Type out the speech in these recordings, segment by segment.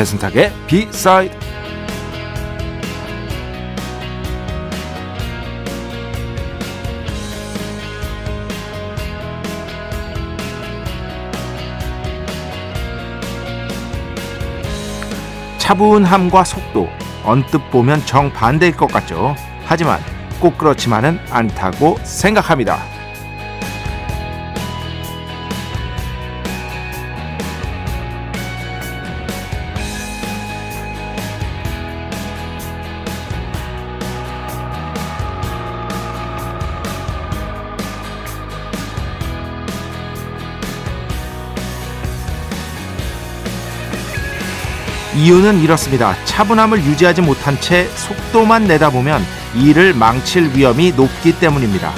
배순탁의 비사이드 차분함과 속도 언뜻 보면 정반대일 것 같죠. 하지만 꼭 그렇지만은 않다고 생각합니다 이유는 이렇습니다. 차분함을 유지하지 못한 채 속도만 내다 보면 일을 망칠 위험이 높기 때문입니다.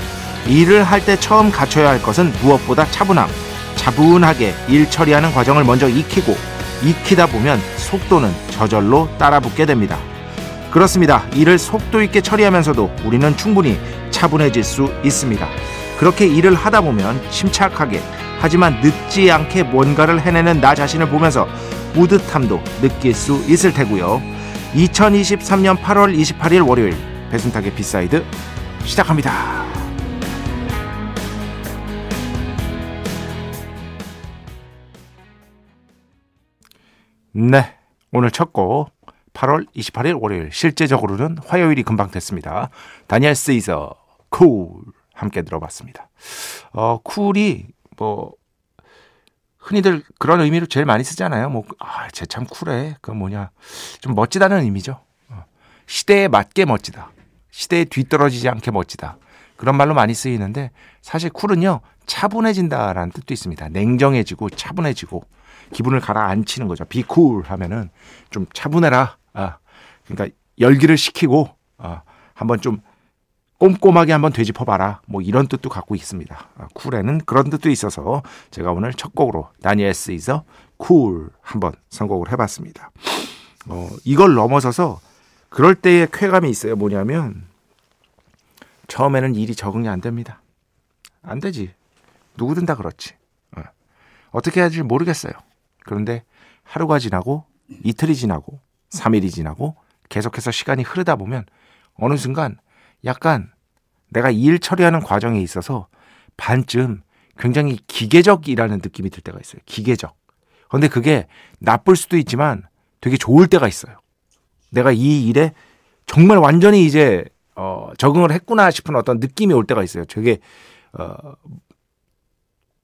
일을 할 때 처음 갖춰야 할 것은 무엇보다 차분함. 차분하게 일 처리하는 과정을 먼저 익히고 익히다 보면 속도는 저절로 따라붙게 됩니다. 그렇습니다. 일을 속도 있게 처리하면서도 우리는 충분히 차분해질 수 있습니다. 그렇게 일을 하다 보면 침착하게 하지만 늦지 않게 뭔가를 해내는 나 자신을 보면서 뿌듯함도 느낄 수 있을 테고요. 2023년 8월 28일 월요일 배순탁의 B side 시작합니다. 네, 오늘 첫 곡 8월 28일 월요일 실제적으로는 화요일이 금방 됐습니다. 다니엘 시저 Cool 함께 들어봤습니다. 어, cool이 뭐 흔히들 그런 의미로 제일 많이 쓰잖아요. 뭐, 아, 쟤 참 쿨해. 그 뭐냐. 좀 멋지다는 의미죠. 어. 시대에 맞게 멋지다. 시대에 뒤떨어지지 않게 멋지다. 그런 말로 많이 쓰이는데 사실 cool은요, 차분해진다라는 뜻도 있습니다. 냉정해지고 차분해지고 기분을 가라앉히는 거죠. be cool 하면은 좀 차분해라. 아, 그러니까 열기를 식히고 아, 한번 좀 꼼꼼하게 한번 되짚어봐라. 뭐 이런 뜻도 갖고 있습니다. 아, cool에는 그런 뜻도 있어서 제가 오늘 첫 곡으로 다니엘 시저 Cool 한번 선곡을 해봤습니다. 어, 이걸 넘어서서 그럴 때의 쾌감이 있어요. 뭐냐면 처음에는 일이 적응이 안 됩니다. 안 되지. 누구든 다 그렇지. 어. 어떻게 해야 할지 모르겠어요. 그런데 하루가 지나고 이틀이 지나고 3일이 지나고 계속해서 시간이 흐르다 보면 어느 순간 약간 내가 일 처리하는 과정에 있어서 반쯤 굉장히 기계적이라는 느낌이 들 때가 있어요. 기계적. 근데 그게 나쁠 수도 있지만 되게 좋을 때가 있어요. 내가 이 일에 정말 완전히 이제 어, 적응을 했구나 싶은 어떤 느낌이 올 때가 있어요. 되게 어,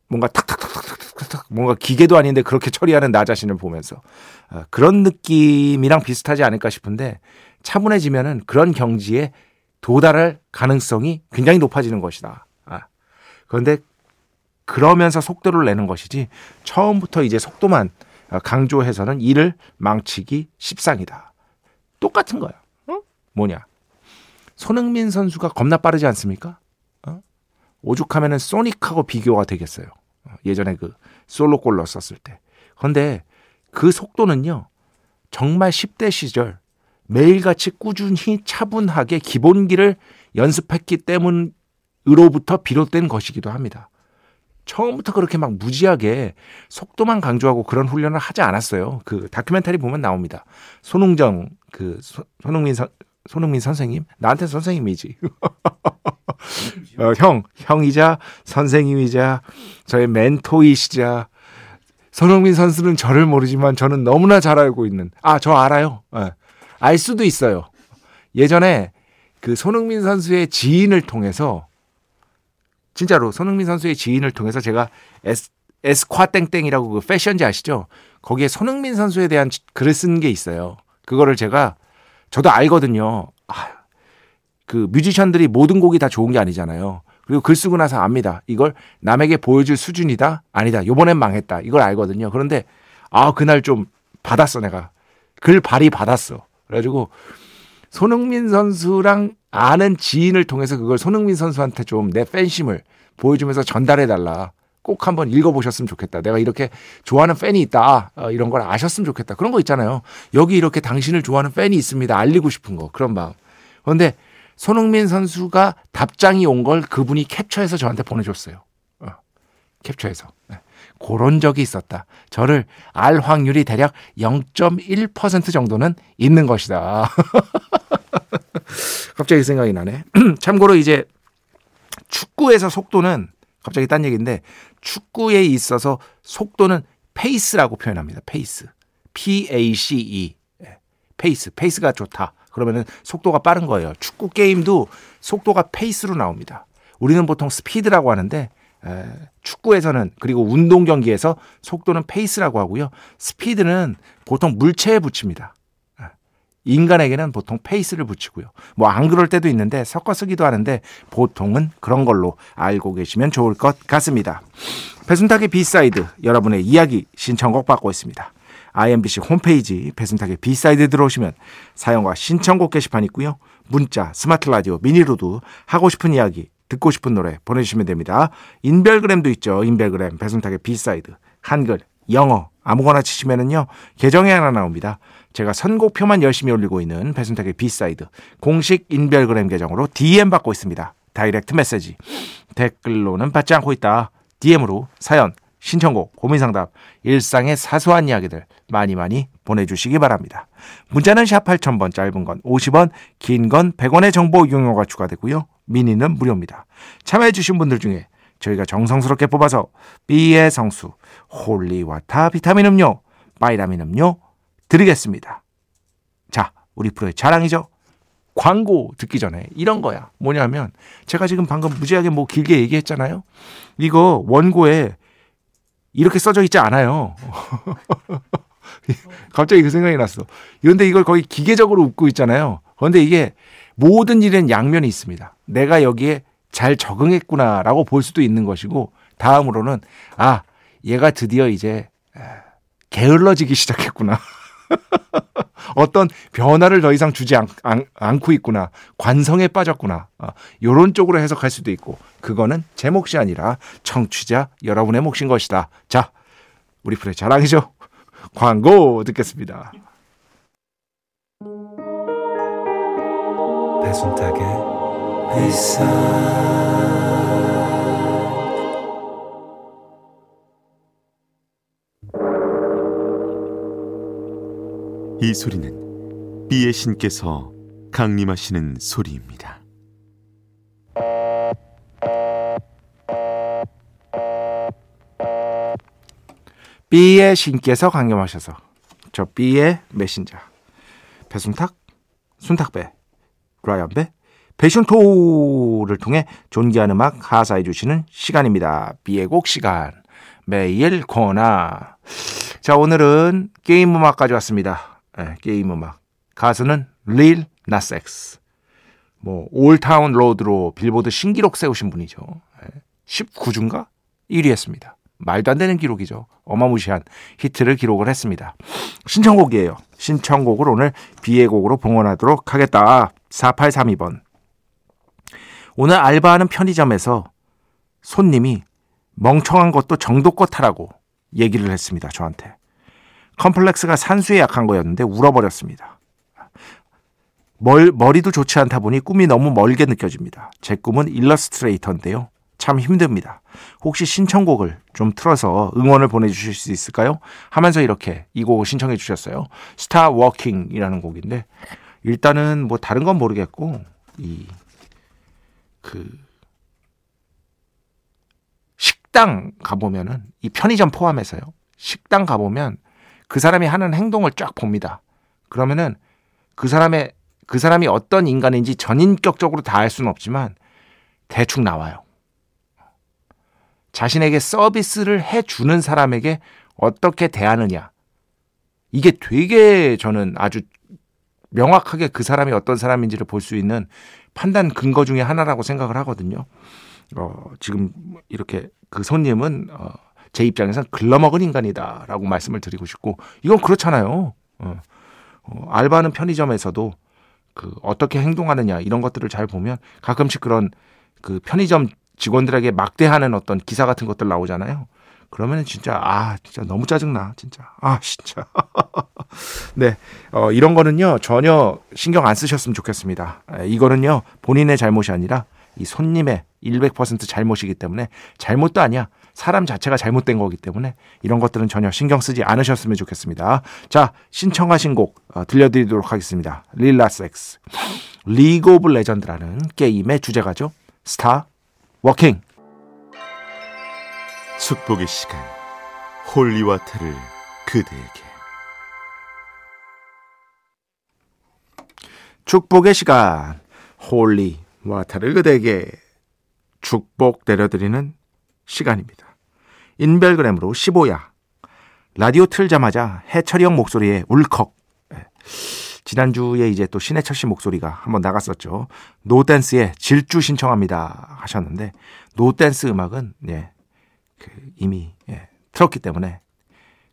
뭔가 탁탁탁탁탁탁 뭔가 기계도 아닌데 그렇게 처리하는 나 자신을 보면서 어, 그런 느낌이랑 비슷하지 않을까 싶은데 차분해지면은 그런 경지에 도달할 가능성이 굉장히 높아지는 것이다. 아. 그런데 그러면서 속도를 내는 것이지 처음부터 이제 속도만 강조해서는 일을 망치기 십상이다. 똑같은 거야. 어? 뭐냐? 손흥민 선수가 겁나 빠르지 않습니까? 어? 오죽하면은 소닉하고 비교가 되겠어요. 어, 예전에 그 솔로골 넣었을 때. 그런데 그 속도는요. 정말 10대 시절 매일같이 꾸준히 차분하게 기본기를 연습했기 때문으로부터 비롯된 것이기도 합니다. 처음부터 그렇게 막 무지하게 속도만 강조하고 그런 훈련을 하지 않았어요. 그 다큐멘터리 보면 나옵니다. 손흥정 그 소, 손흥민 선 손흥민 선생님 나한테 선생님이지. 어, 형 형이자 선생님이자 저의 멘토이시자 손흥민 선수는 저를 모르지만 저는 너무나 잘 알고 있는 아 저 알아요. 네. 알 수도 있어요. 예전에 그 손흥민 선수의 지인을 통해서 진짜로 손흥민 선수의 지인을 통해서 제가 에스, 에스콰 땡땡이라고 그 패션지 아시죠? 거기에 손흥민 선수에 대한 글을 쓴 게 있어요. 그거를 제가 저도 알거든요. 아, 그 뮤지션들이 모든 곡이 다 좋은 게 아니잖아요. 그리고 글 쓰고 나서 압니다. 이걸 남에게 보여줄 수준이다? 아니다. 요번엔 망했다. 이걸 알거든요. 그런데 아, 그날 좀 받았어, 내가. 글 발이 받았어. 그래가지고 손흥민 선수랑 아는 지인을 통해서 그걸 손흥민 선수한테 좀 내 팬심을 보여주면서 전달해달라. 꼭 한번 읽어보셨으면 좋겠다. 내가 이렇게 좋아하는 팬이 있다. 어, 이런 걸 아셨으면 좋겠다. 그런 거 있잖아요. 여기 이렇게 당신을 좋아하는 팬이 있습니다. 알리고 싶은 거. 그런 마음. 그런데 손흥민 선수가 답장이 온 걸 그분이 캡처해서 저한테 보내줬어요. 어, 캡처해서. 네. 그런 적이 있었다. 저를 알 확률이 대략 0.1% 정도는 있는 것이다. 갑자기 생각이 나네. 참고로 이제 축구에서 속도는 갑자기 딴 얘기인데 축구에 있어서 속도는 페이스라고 표현합니다. 페이스. P-A-C-E. 예, 페이스. 페이스가 좋다. 그러면은 속도가 빠른 거예요. 축구 게임도 속도가 페이스로 나옵니다. 우리는 보통 스피드라고 하는데 에, 축구에서는 그리고 운동 경기에서 속도는 페이스라고 하고요. 스피드는 보통 물체에 붙입니다. 인간에게는 보통 페이스를 붙이고요. 뭐 안 그럴 때도 있는데 섞어 쓰기도 하는데 보통은 그런 걸로 알고 계시면 좋을 것 같습니다. 배순탁의 B side 여러분의 이야기 신청곡 받고 있습니다. IMBC 홈페이지 배순탁의 B side 들어오시면 사연과 신청곡 게시판 있고요. 문자, 스마트 라디오, 미니로도 하고 싶은 이야기, 듣고 싶은 노래 보내주시면 됩니다. 인별그램도 있죠. 인별그램 배순탁의 B side 한글, 영어 아무거나 치시면은요 계정에 하나 나옵니다. 제가 선곡표만 열심히 올리고 있는 배순탁의 B side 공식 인별그램 계정으로 DM 받고 있습니다. direct message 댓글로는 받지 않고 있다. DM으로 사연, 신청곡, 고민상담, 일상의 사소한 이야기들 많이 많이 보내주시기 바랍니다. 문자는 샵 8000번, 짧은 건 50원, 긴 건 100원의 정보 이용료가 추가되고요. 미니는 무료입니다. 참여해주신 분들 중에 저희가 정성스럽게 뽑아서 B의 성수, holy water 비타민 음료, 바이라민 음료 드리겠습니다. 자, 우리 프로의 자랑이죠. 광고 듣기 전에 이런 거야. 뭐냐면 제가 지금 방금 무지하게 뭐 길게 얘기했잖아요. 이거 원고에 이렇게 써져 있지 않아요. 갑자기 그 생각이 났어. 그런데 이걸 거의 기계적으로 외우고 있잖아요. 그런데 이게 모든 일엔 양면이 있습니다. 내가 여기에 잘 적응했구나라고 볼 수도 있는 것이고 다음으로는 아 얘가 드디어 이제 게을러지기 시작했구나. 어떤 변화를 더 이상 주지 않, 않 고 있구나. 관성에 빠졌구나. 어, 요런 쪽으로 해석할 수도 있고 그거는 제 몫이 아니라 청취자 여러분의 몫인 것이다. 자, 우리 프레 자랑이죠. 광고 듣겠습니다. 배순탁의 이 소리는 비의 신께서 강림하시는 소리입니다. B의 신께서 강림하셔서 저 B의 메신저 배순탁, 순탁배, 라이언배, 패션토를 통해 존귀한 음악 하사해 주시는 시간입니다. B의 곡 시간 매일 코너 자 오늘은 게임 음악 가져왔습니다. 네, 게임 음악. 가수는 Lil Nas X. 뭐 Old Town Road로 빌보드 신기록 세우신 분이죠. 네, 19주인가? 1위 했습니다. 말도 안 되는 기록이죠. 어마무시한 히트를 기록을 했습니다. 신청곡이에요. 신청곡을 오늘 비의 곡으로 봉헌하도록 하겠다. 4832번. 오늘 알바하는 편의점에서 손님이 멍청한 것도 정도껏 하라고 얘기를 했습니다. 저한테. 컴플렉스가 산수에 약한 거였는데 울어버렸습니다. 멀, 머리도 좋지 않다 보니 꿈이 너무 멀게 느껴집니다. 제 꿈은 일러스트레이터인데요. 참 힘듭니다. 혹시 신청곡을 좀 틀어서 응원을 보내주실 수 있을까요? 하면서 이렇게 이 곡을 신청해 주셨어요. 스타 워킹이라는 곡인데 일단은 뭐 다른 건 모르겠고 이 그 식당 가보면은 이 편의점 포함해서요. 식당 가보면 그 사람이 하는 행동을 쫙 봅니다. 그러면은 그 사람의 그 사람이 어떤 인간인지 전인격적으로 다 알 수는 없지만 대충 나와요. 자신에게 서비스를 해 주는 사람에게 어떻게 대하느냐. 이게 되게 저는 아주 명확하게 그 사람이 어떤 사람인지를 볼 수 있는 판단 근거 중에 하나라고 생각을 하거든요. 어, 지금 이렇게 그 손님은 어, 제 입장에선 글러먹은 인간이다라고 말씀을 드리고 싶고 이건 그렇잖아요. 어, 어, 알바는 편의점에서도 그 어떻게 행동하느냐 이런 것들을 잘 보면 가끔씩 그런 그 편의점 직원들에게 막대하는 어떤 기사 같은 것들 나오잖아요. 그러면 진짜 아 진짜 너무 짜증나 진짜 아 진짜 네 어, 이런 거는요 전혀 신경 안 쓰셨으면 좋겠습니다 이거는요 본인의 잘못이 아니라 이 손님의 100% 잘못이기 때문에 잘못도 아니야 사람 자체가 잘못된 거기 때문에 이런 것들은 전혀 신경 쓰지 않으셨으면 좋겠습니다. 자, 신청하신 곡 어, 들려드리도록 하겠습니다. Lil Nas X, League of Legends라는 게임의 주제가죠. Star Walkin'. 축복의 시간, holy water를 그대에게. 축복의 시간, holy water를 그대에게 축복 내려드리는 시간입니다. 인별그램으로 15야. 라디오 틀자마자 해철이 형 목소리에 울컥. 예. 지난주에 이제 또 신해철 씨 목소리가 한번 나갔었죠. 노댄스의 질주 신청합니다 하셨는데 노댄스 음악은 예, 그 이미 예, 틀었기 때문에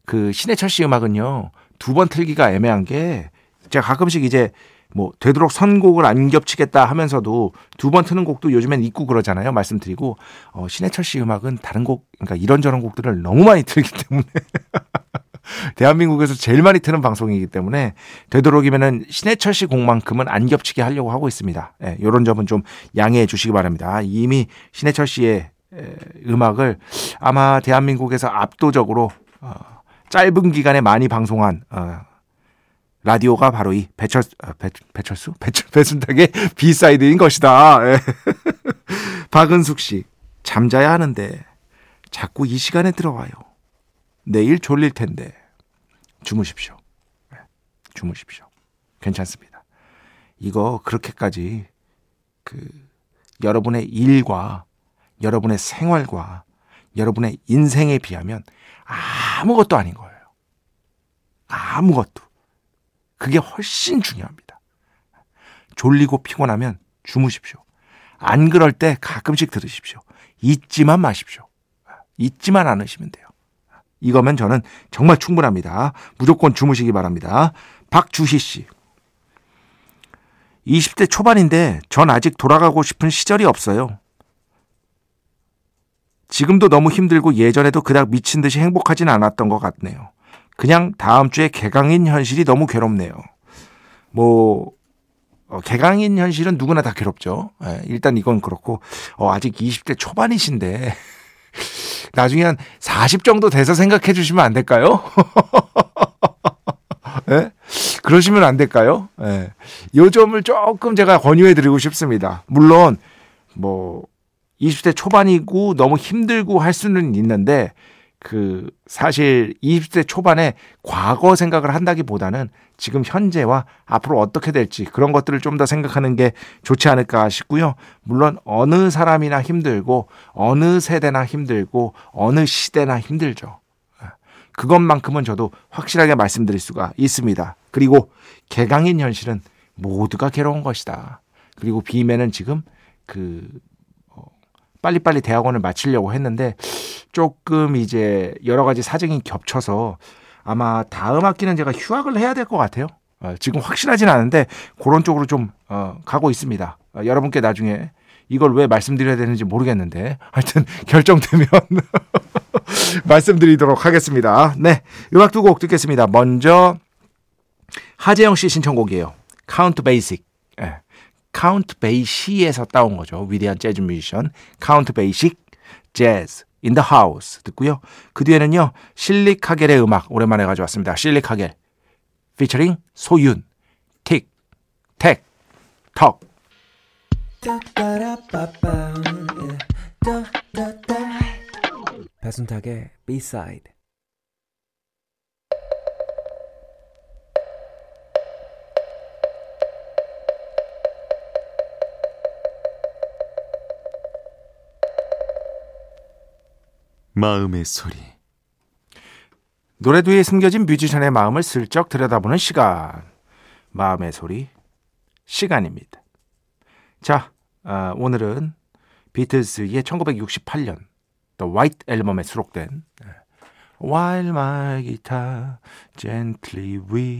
그 신해철 씨 음악은요 두 번 틀기가 애매한 게 제가 가끔씩 이제 뭐 되도록 선곡을 안 겹치겠다 하면서도 두 번 트는 곡도 요즘엔 있고 그러잖아요. 말씀드리고 어, 신해철 씨 음악은 다른 곡 그러니까 이런저런 곡들을 너무 많이 틀기 때문에 대한민국에서 제일 많이 트는 방송이기 때문에 되도록이면은 신해철 씨 곡만큼은 안 겹치게 하려고 하고 있습니다. 예, 요런 점은 좀 양해해 주시기 바랍니다. 이미 신해철 씨의 에, 음악을 아마 대한민국에서 압도적으로 어, 짧은 기간에 많이 방송한 어, 라디오가 바로 이 배철 아, 배, 배철수 배철 배순탁의 B side인 것이다. 예. 박은숙 씨 잠자야 하는데 자꾸 이 시간에 들어와요. 내일 졸릴 텐데 주무십시오. 예. 주무십시오. 괜찮습니다. 이거 그렇게까지 그 여러분의 일과 여러분의 생활과 여러분의 인생에 비하면 아무것도 아닌 거예요. 아무것도. 그게 훨씬 중요합니다. 졸리고 피곤하면 주무십시오. 안 그럴 때 가끔씩 들으십시오. 잊지만 마십시오. 잊지만 않으시면 돼요. 이거면 저는 정말 충분합니다. 무조건 주무시기 바랍니다. 박주희 씨. 20대 초반인데 전 아직 돌아가고 싶은 시절이 없어요. 지금도 너무 힘들고 예전에도 그닥 미친 듯이 행복하진 않았던 것 같네요. 그냥 다음 주에 개강인 현실이 너무 괴롭네요. 뭐 어, 개강인 현실은 누구나 다 괴롭죠. 예, 일단 이건 그렇고 어, 아직 20대 초반이신데 나중에 한 40 정도 돼서 생각해 주시면 안 될까요? 예? 그러시면 안 될까요? 예. 요 점을 조금 제가 권유해 드리고 싶습니다. 물론 뭐 20대 초반이고 너무 힘들고 할 수는 있는데 그 사실 20대 초반에 과거 생각을 한다기보다는 지금 현재와 앞으로 어떻게 될지 그런 것들을 좀 더 생각하는 게 좋지 않을까 싶고요. 물론 어느 사람이나 힘들고 어느 세대나 힘들고 어느 시대나 힘들죠. 그것만큼은 저도 확실하게 말씀드릴 수가 있습니다. 그리고 개강인 현실은 모두가 괴로운 것이다. 그리고 비매는 지금 그 어, 빨리빨리 대학원을 마치려고 했는데 조금 이제 여러 가지 사정이 겹쳐서 아마 다음 학기는 제가 휴학을 해야 될 것 같아요. 어, 지금 확실하진 않은데 그런 쪽으로 좀 어, 가고 있습니다. 어, 여러분께 나중에 이걸 왜 말씀드려야 되는지 모르겠는데 하여튼 결정되면 말씀드리도록 하겠습니다. 네, 음악 두 곡 듣겠습니다. 먼저 하재영 씨 신청곡이에요. Count Basic. 네. Count Basie에서 따온 거죠. 위대한 재즈 뮤지션 Count Basic Jazz in the House 듣고요. 그 뒤에는요. 실리카겔의 음악 오랜만에 가져왔습니다. 실리 카겔 피처링 소윤 Tik Tak Tok 배순탁의 B-side 마음의 소리. 노래 뒤에 숨겨진 뮤지션의 마음을 슬쩍 들여다보는 시간. 마음의 소리 시간입니다. 자, 아, 오늘은 비틀스의 1968년 The White 앨범에 수록된 예, While my guitar gently weep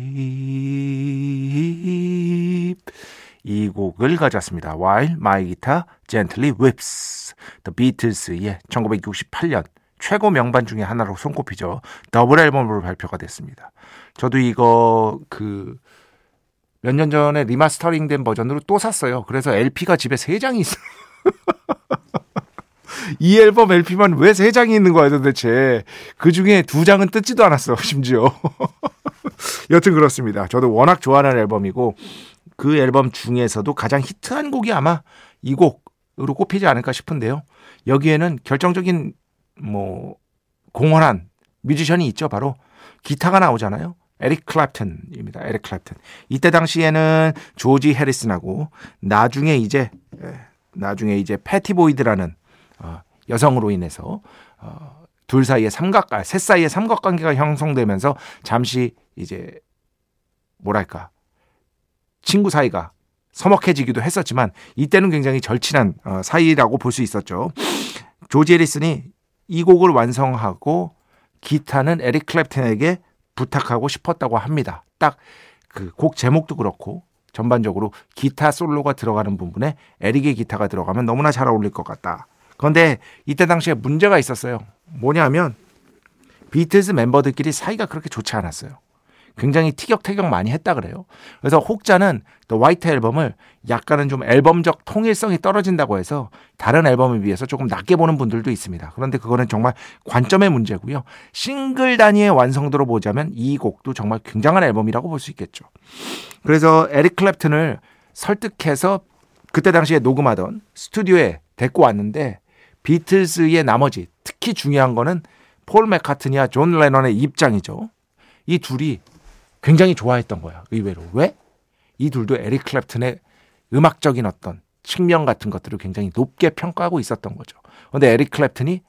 이 곡을 가져왔습니다. While my guitar gently weeps The Beatles의 1968년 최고 명반 중에 하나로 손꼽히죠. 더블 앨범으로 발표가 됐습니다. 저도 이거 그 몇 년 전에 리마스터링 된 버전으로 또 샀어요. 그래서 LP가 집에 3장이 있어요. 이 앨범 LP만 왜 3장이 있는 거야 도대체. 그 중에 2장은 뜯지도 않았어, 심지어. 여튼 그렇습니다. 저도 워낙 좋아하는 앨범이고 그 앨범 중에서도 가장 히트한 곡이 아마 이 곡으로 꼽히지 않을까 싶은데요. 여기에는 결정적인 뭐 공헌한 뮤지션이 있죠. 바로 기타가 나오잖아요. 에릭 클랩튼입니다. 에릭 클랩튼. 이때 당시에는 조지 해리슨하고 나중에 이제 나중에 이제 패티 보이드라는 어, 여성으로 인해서 어, 둘 사이에 삼각 아, 셋 사이에 삼각 관계가 형성되면서 잠시 이제 뭐랄까 친구 사이가 서먹해지기도 했었지만 이때는 굉장히 절친한 어, 사이라고 볼 수 있었죠. 조지 해리슨이 이 곡을 완성하고 기타는 에릭 클랩튼에게 부탁하고 싶었다고 합니다. 딱 그 곡 제목도 그렇고 전반적으로 기타 솔로가 들어가는 부분에 에릭의 기타가 들어가면 너무나 잘 어울릴 것 같다. 그런데 이때 당시에 문제가 있었어요. 뭐냐면 비틀즈 멤버들끼리 사이가 그렇게 좋지 않았어요. 굉장히 티격태격 많이 했다 그래요. 그래서 혹자는 또 화이트 앨범을 약간은 좀 앨범적 통일성이 떨어진다고 해서 다른 앨범에 비해서 조금 낮게 보는 분들도 있습니다. 그런데 그거는 정말 관점의 문제고요. 싱글 단위의 완성도로 보자면 이 곡도 정말 굉장한 앨범이라고 볼 수 있겠죠. 그래서 에릭 클랩튼을 설득해서 그때 당시에 녹음하던 스튜디오에 데리고 왔는데 비틀스의 나머지 특히 중요한 거는 폴 맥카트니와 존 레넌의 입장이죠. 이 둘이 굉장히 좋아했던 거야. 의외로. 왜? 이 둘도 에릭 클랩튼의 음악적인 어떤 측면 같은 것들을 굉장히 높게 평가하고 있었던 거죠. 근데 에릭 클랩튼이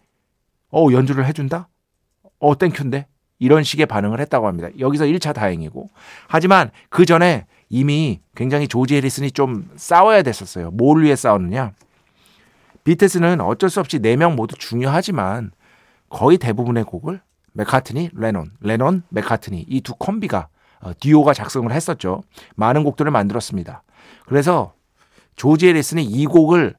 어 연주를 해준다? 어 thank you인데? 이런 식의 반응을 했다고 합니다. 여기서 1차 다행이고. 하지만 그 전에 이미 굉장히 조지 해리슨이 좀 싸워야 됐었어요. 뭘 위해 싸웠느냐? 비틀스는 어쩔 수 없이 4명 모두 중요하지만 거의 대부분의 곡을 맥카트니, 레논, 레논, 맥카트니 이 두 콤비가 어, 듀오가 작성을 했었죠. 많은 곡들을 만들었습니다. 그래서 조지 해리슨이 이 곡을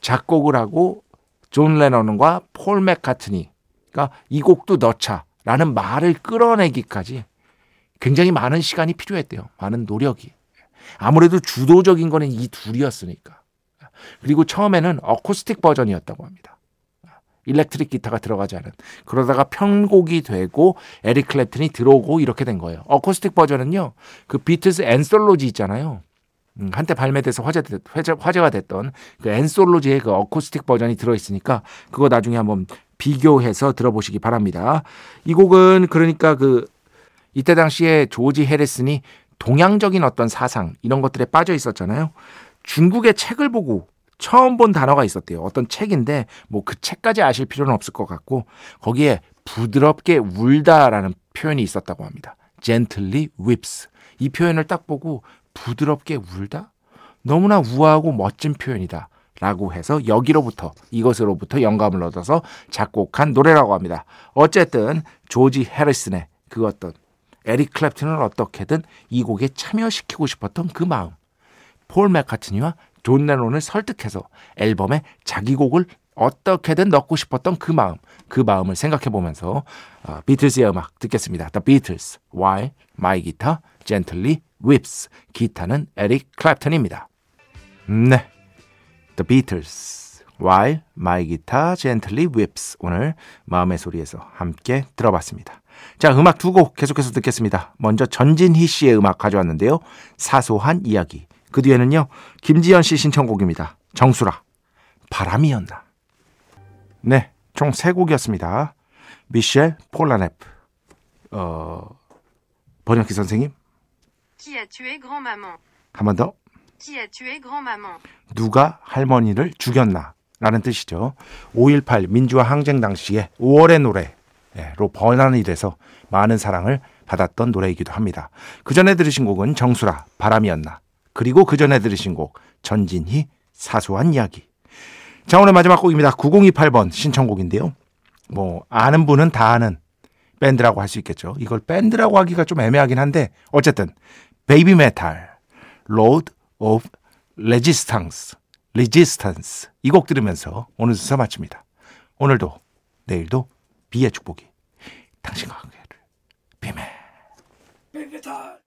작곡을 하고 존 레논과 폴 맥카트니가 이 곡도 넣자라는 말을 끌어내기까지 굉장히 많은 시간이 필요했대요. 많은 노력이. 아무래도 주도적인 거는 이 둘이었으니까. 그리고 처음에는 어쿠스틱 버전이었다고 합니다. 일렉트릭 기타가 들어가지 않은 그러다가 편곡이 되고 에릭 클랩튼이 들어오고 이렇게 된 거예요. 어쿠스틱 버전은요. 그 비틀스 앤솔로지 있잖아요. 음, 한때 발매돼서 화제, 화제, 화제가 됐던 그 앤솔로지의 그 어쿠스틱 버전이 들어있으니까 그거 나중에 한번 비교해서 들어보시기 바랍니다. 이 곡은 그러니까 그 이때 당시에 조지 해리슨이 동양적인 어떤 사상 이런 것들에 빠져 있었잖아요. 중국의 책을 보고 처음 본 단어가 있었대요. 어떤 책인데 뭐 그 책까지 아실 필요는 없을 것 같고 거기에 부드럽게 울다라는 표현이 있었다고 합니다. gently weeps. 이 표현을 딱 보고 부드럽게 울다? 너무나 우아하고 멋진 표현이다. 라고 해서 여기로부터 이것으로부터 영감을 얻어서 작곡한 노래라고 합니다. 어쨌든 조지 해리슨의 그 어떤 에릭 클랩튼을 어떻게든 이 곡에 참여시키고 싶었던 그 마음. 폴 맥카트니와 존 레논을 설득해서 앨범에 자기 곡을 어떻게든 넣고 싶었던 그 마음, 그 마음을 생각해 보면서 어, 비틀스의 음악 듣겠습니다. The Beatles, While My Guitar Gently Weeps. 기타는 에릭 클랩튼입니다. 네, The Beatles, Why My Guitar Gently Whips. 오늘 마음의 소리에서 함께 들어봤습니다. 자, 음악 두 곡 계속해서 듣겠습니다. 먼저 전진희 씨의 음악 가져왔는데요. 사소한 이야기. 그 뒤에는요, 김지연 씨 신청곡입니다. 정수라, 바람이었나. 네, 총세 곡이었습니다. 미셸 폴라네프, 어, 번역기 선생님. 한 번 더. 누가 할머니를 죽였나? 라는 뜻이죠. 5.18 민주화 항쟁 당시에 5월의 노래로 번안이 돼서 많은 사랑을 받았던 노래이기도 합니다. 그 전에 들으신 곡은 정수라, 바람이었나. 그리고 그 전에 들으신 곡 전진희 사소한 이야기. 자 오늘 마지막 곡입니다. 9028번 신청곡인데요. 뭐 아는 분은 다 아는 밴드라고 할 수 있겠죠. 이걸 밴드라고 하기가 좀 애매하긴 한데 어쨌든 베이비 메탈 로드 오브 레지스탕스 레지스탄스 이 곡 들으면서 오늘 수사 마칩니다. 오늘도 내일도 비의 축복이 당신과 함께를 비메 Baby time.